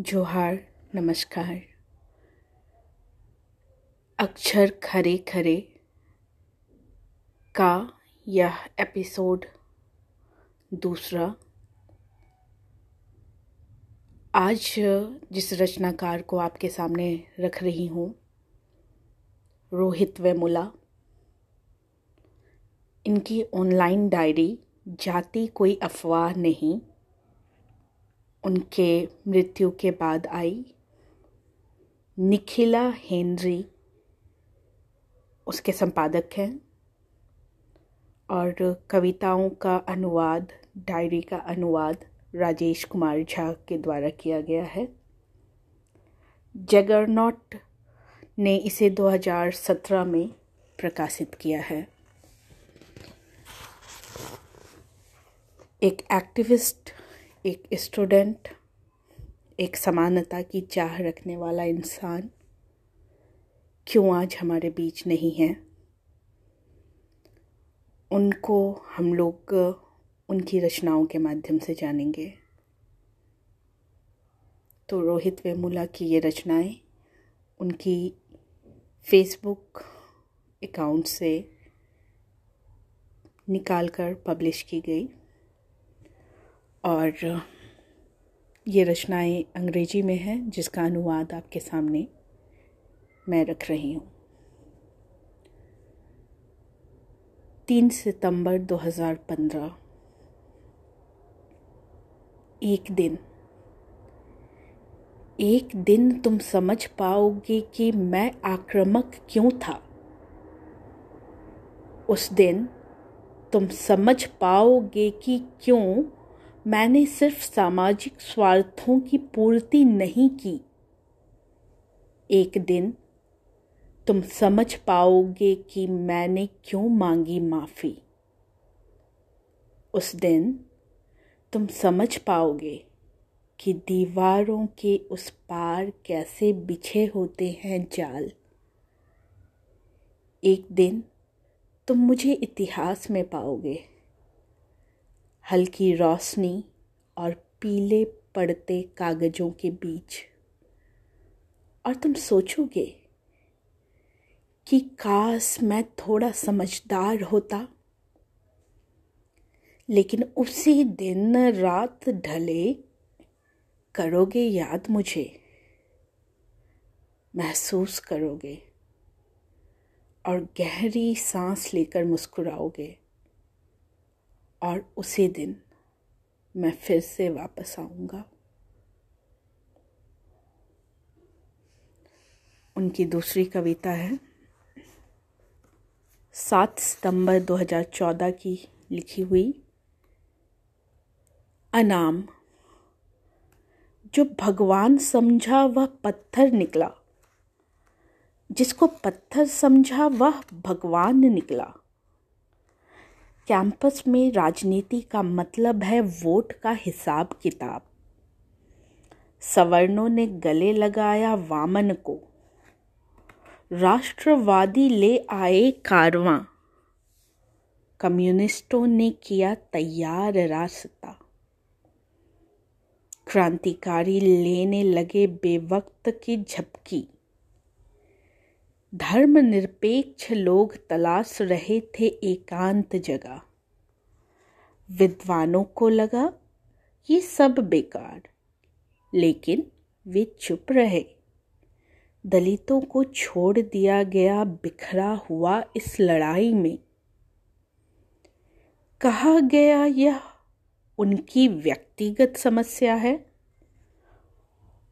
जोहार, नमस्कार। अक्षर खरे खरे का यह एपिसोड दूसरा। आज जिस रचनाकार को आपके सामने रख रही हूँ, रोहित वेमुला, इनकी ऑनलाइन डायरी, जाति कोई अफवाह नहीं। उनके मृत्यु के बाद आई। निखिला हेनरी उसके संपादक हैं और कविताओं का अनुवाद, डायरी का अनुवाद राजेश कुमार झा के द्वारा किया गया है। जगरनॉट ने इसे 2017 में प्रकाशित किया है। एक एक्टिविस्ट एक स्टूडेंट, एक समानता की चाह रखने वाला इंसान क्यों आज हमारे बीच नहीं है? उनको हम लोग, उनकी रचनाओं के माध्यम से जानेंगे। तो रोहित वेमुला की ये रचनाएँ, उनकी फेसबुक अकाउंट से निकाल कर पब्लिश की गई। और ये रचनाएँ अंग्रेज़ी में हैं, जिसका अनुवाद आपके सामने मैं रख रही हूँ। तीन सितंबर 2015 एक दिन। एक दिन तुम समझ पाओगे कि मैं आक्रामक क्यों था। उस दिन तुम समझ पाओगे कि क्यों मैंने सिर्फ़ सामाजिक स्वार्थों की पूर्ति नहीं की। एक दिन तुम समझ पाओगे कि मैंने क्यों मांगी माफ़ी। उस दिन तुम समझ पाओगे कि दीवारों के उस पार कैसे बिछे होते हैं जाल। एक दिन तुम मुझे इतिहास में पाओगे। हल्की रोशनी और पीले पड़ते कागजों के बीच। और तुम सोचोगे कि काश मैं थोड़ा समझदार होता। लेकिन उसी दिन रात ढले, करोगे याद मुझे? महसूस करोगे और गहरी सांस लेकर मुस्कुराओगे। और उसी दिन मैं फिर से वापस आऊँगा। उनकी दूसरी कविता है, सात सितंबर 2014 की लिखी हुई, अनाम। जो भगवान समझा वह पत्थर निकला, जिसको पत्थर समझा वह भगवान निकला। कैंपस में राजनीति का मतलब है वोट का हिसाब किताब। सवर्णों ने गले लगाया वामन को। राष्ट्रवादी ले आए कारवां। कम्युनिस्टों ने किया तैयार रास्ता। क्रांतिकारी लेने लगे बेवक्त की झपकी। धर्मनिरपेक्ष लोग तलाश रहे थे एकांत जगह। विद्वानों को लगा, ये सब बेकार। लेकिन वे चुप रहे। दलितों को छोड़ दिया गया बिखरा हुआ इस लड़ाई में। कहा गया यह उनकी व्यक्तिगत समस्या है?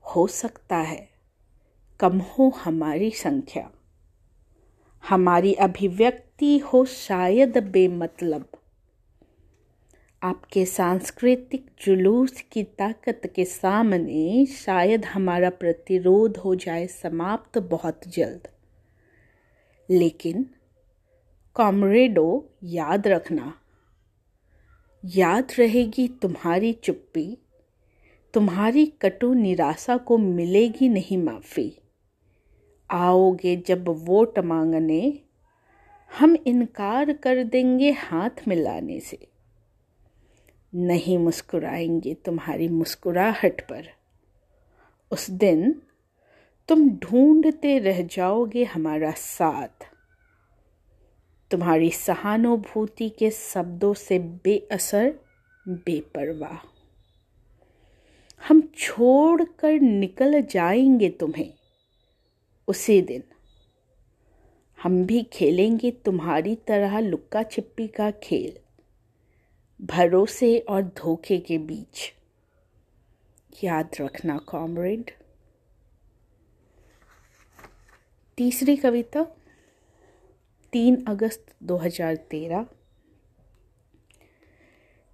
हो सकता है, कम हो हमारी संख्या। हमारी अभिव्यक्ति हो शायद बेमतलब। आपके सांस्कृतिक जुलूस की ताकत के सामने शायद हमारा प्रतिरोध हो जाए समाप्त बहुत जल्द। लेकिन कॉमरेडो, याद रखना, याद रहेगी तुम्हारी चुप्पी, तुम्हारी कटु निराशा को मिलेगी नहीं माफ़ी। आओगे जब वोट मांगने, हम इनकार कर देंगे हाथ मिलाने से। नहीं मुस्कुराएँगे तुम्हारी मुस्कुराहट पर। उस दिन तुम ढूंढते रह जाओगे हमारा साथ। तुम्हारी सहानुभूति के शब्दों से बेअसर, बेपरवाह। हम छोड़कर निकल जाएँगे तुम्हें। उसी दिन। हम भी खेलेंगे तुम्हारी तरह लुक्का छिप्पी का खेल, भरोसे और धोखे के बीच। याद रखना, कॉमरेड। तीसरी कविता, तीन अगस्त 2013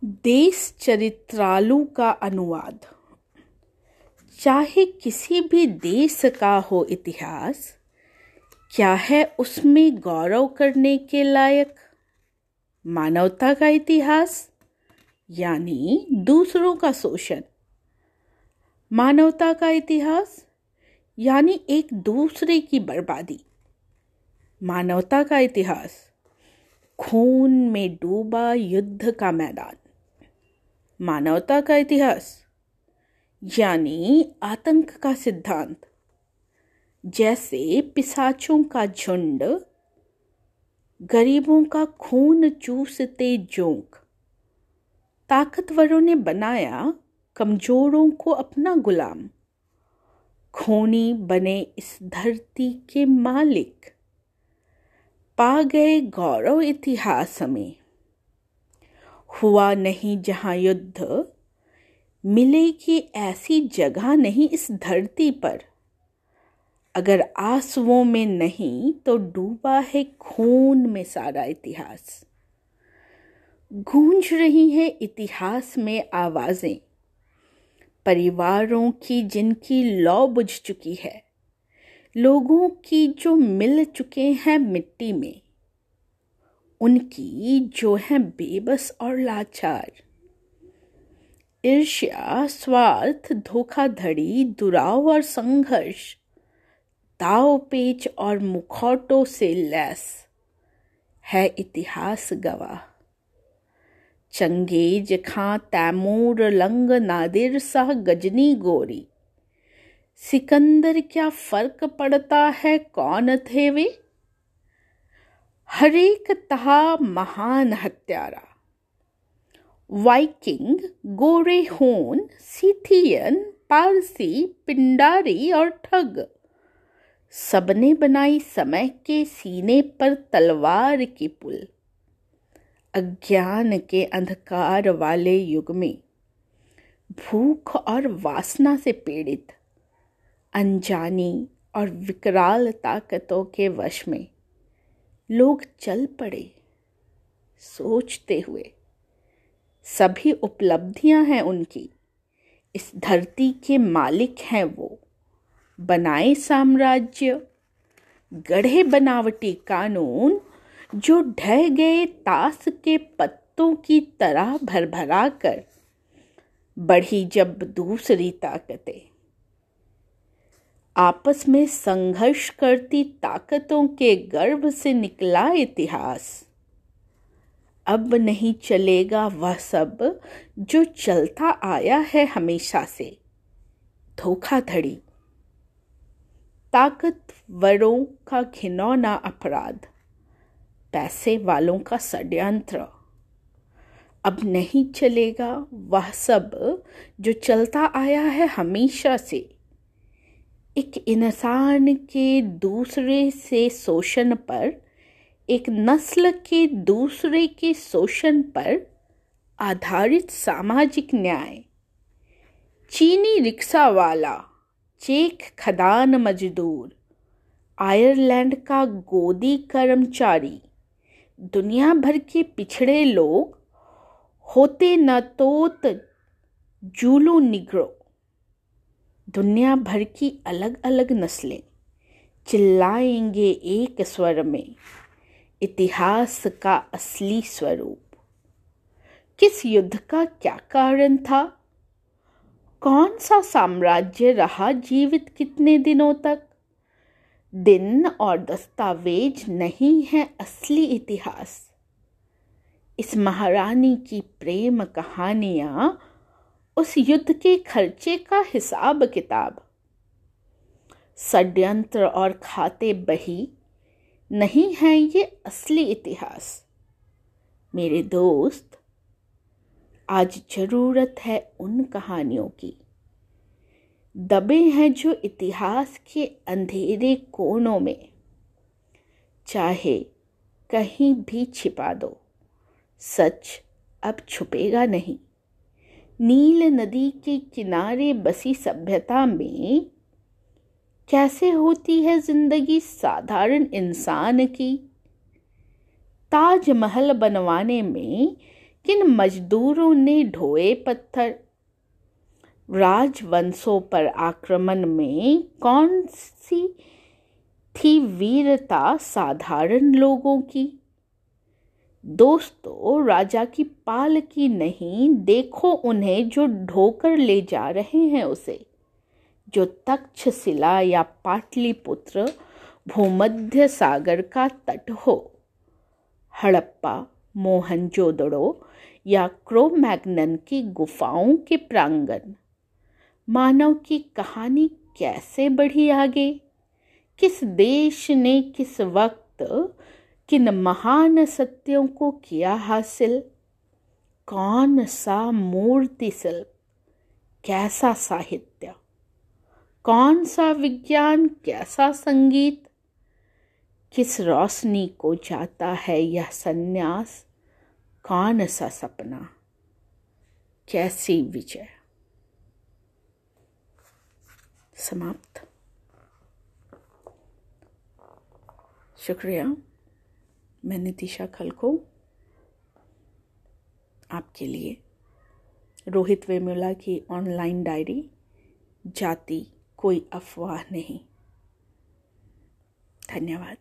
देश चरित्रालु का अनुवाद। चाहे किसी भी देश का हो इतिहास, क्या है उसमें गौरव करने के लायक? मानवता का इतिहास, यानी दूसरों का शोषण। मानवता का इतिहास, यानी एक दूसरे की बर्बादी। मानवता का इतिहास, खून में डूबा युद्ध का मैदान। मानवता का इतिहास यानी आतंक का सिद्धांत। जैसे पिसाचों का झुंड, गरीबों का खून चूसते जोंक। ताकतवरों ने बनाया कमजोरों को अपना गुलाम। खोनी बने इस धरती के मालिक। पा गए गौरव इतिहास में। हुआ नहीं जहाँ युद्ध मिलेगी ऐसी जगह नहीं इस धरती पर। अगर आंसुओं में नहीं तो डूबा है खून में सारा इतिहास। गूंज रही है इतिहास में आवाज़ें। परिवारों की जिनकी लौ बुझ चुकी है। लोगों की जो मिल चुके हैं मिट्टी में। उनकी जो है बेबस और लाचार। ईर्ष्या, स्वार्थ, धोखाधड़ी, दुराव और संघर्ष। दाव पेच और मुखौटों से लैस है इतिहास गवाह। Genghis Khan Timur, Lang Nadir सा गजनी गोरी। सिकंदर क्या फ़र्क पड़ता है, कौन थे वे? हरेक तहा महान हत्यारा। वाइकिंग गोरे होन सीथियन, पारसी, पिंडारी और ठग। सबने बनाई समय के सीने पर तलवार की पुल। अज्ञान के अंधकार वाले युग में भूख और वासना से पीड़ित, अनजानी और विकराल ताकतों के वश में लोग चल पड़े, सोचते हुए। सभी उपलब्धियाँ हैं उनकी। इस धरती के मालिक हैं वो। बनाए साम्राज्य, गढ़े बनावटी कानून, जो ढह गए ताश के पत्तों की तरह भरभरा कर बढ़ी जब दूसरी ताकतें। आपस में संघर्ष करती ताकतों के गर्भ से निकला इतिहास। अब नहीं चलेगा वह सब जो चलता आया है हमेशा से। धोखाधड़ी। ताकतवरों का घिनौना अपराध। पैसे वालों का षड्यंत्र। अब नहीं चलेगा वह सब जो चलता आया है हमेशा से। एक इंसान के दूसरे से शोषण पर एक नस्ल के दूसरे के शोषण पर आधारित सामाजिक न्याय। चीनी रिक्शा वाला, चेक खदान मजदूर, आयरलैंड का गोदी कर्मचारी। दुनिया भर के पिछड़े लोग होते न तोत जूलू निग्रो। दुनिया भर की अलग अलग नस्लें। चिल्लाएँगे एक स्वर में। इतिहास का असली स्वरूप। किस युद्ध का क्या कारण था? कौन सा साम्राज्य रहा जीवित कितने दिनों तक? दिन और दस्तावेज़ नहीं है असली इतिहास। इस महारानी की प्रेम कहानियाँ उस युद्ध के खर्चे का हिसाब किताब षड्यंत्र और खाते बही नहीं है ये असली इतिहास। मेरे दोस्त, आज ज़रूरत है उन कहानियों की। दबे हैं जो इतिहास के अंधेरे कोनों में। चाहे कहीं भी छिपा दो, सच अब छुपेगा नहीं। नील नदी के किनारे बसी सभ्यता में कैसे होती है ज़िंदगी साधारण इंसान की? ताजमहल बनवाने में किन मजदूरों ने ढोए पत्थर? राजवंशों पर आक्रमण में कौन सी थी वीरता साधारण लोगों की? दोस्तों, राजा की पाल की नहीं, देखो उन्हें जो ढोकर ले जा रहे हैं उसे। जो तक्षशिला या पाटलिपुत्र भूमध्य सागर का तट हो। हड़प्पा, मोहनजोदड़ो या क्रोमैग्नन की गुफाओं के प्रांगण। मानव की कहानी कैसे बढ़ी आगे? किस देश ने किस वक्त किन महान सत्यों को किया हासिल? कौन सा मूर्ति शिल्प कैसा साहित्य? कौन सा विज्ञान, कैसा संगीत? किस रोशनी को जाता है यह सन्यास? कौन सा सपना? कैसी विजय? समाप्त। शुक्रिया, मैं नितिशा खलको आपके लिए रोहित वेमुला की ऑनलाइन डायरी जाति कोई अफवाह नहीं। धन्यवाद।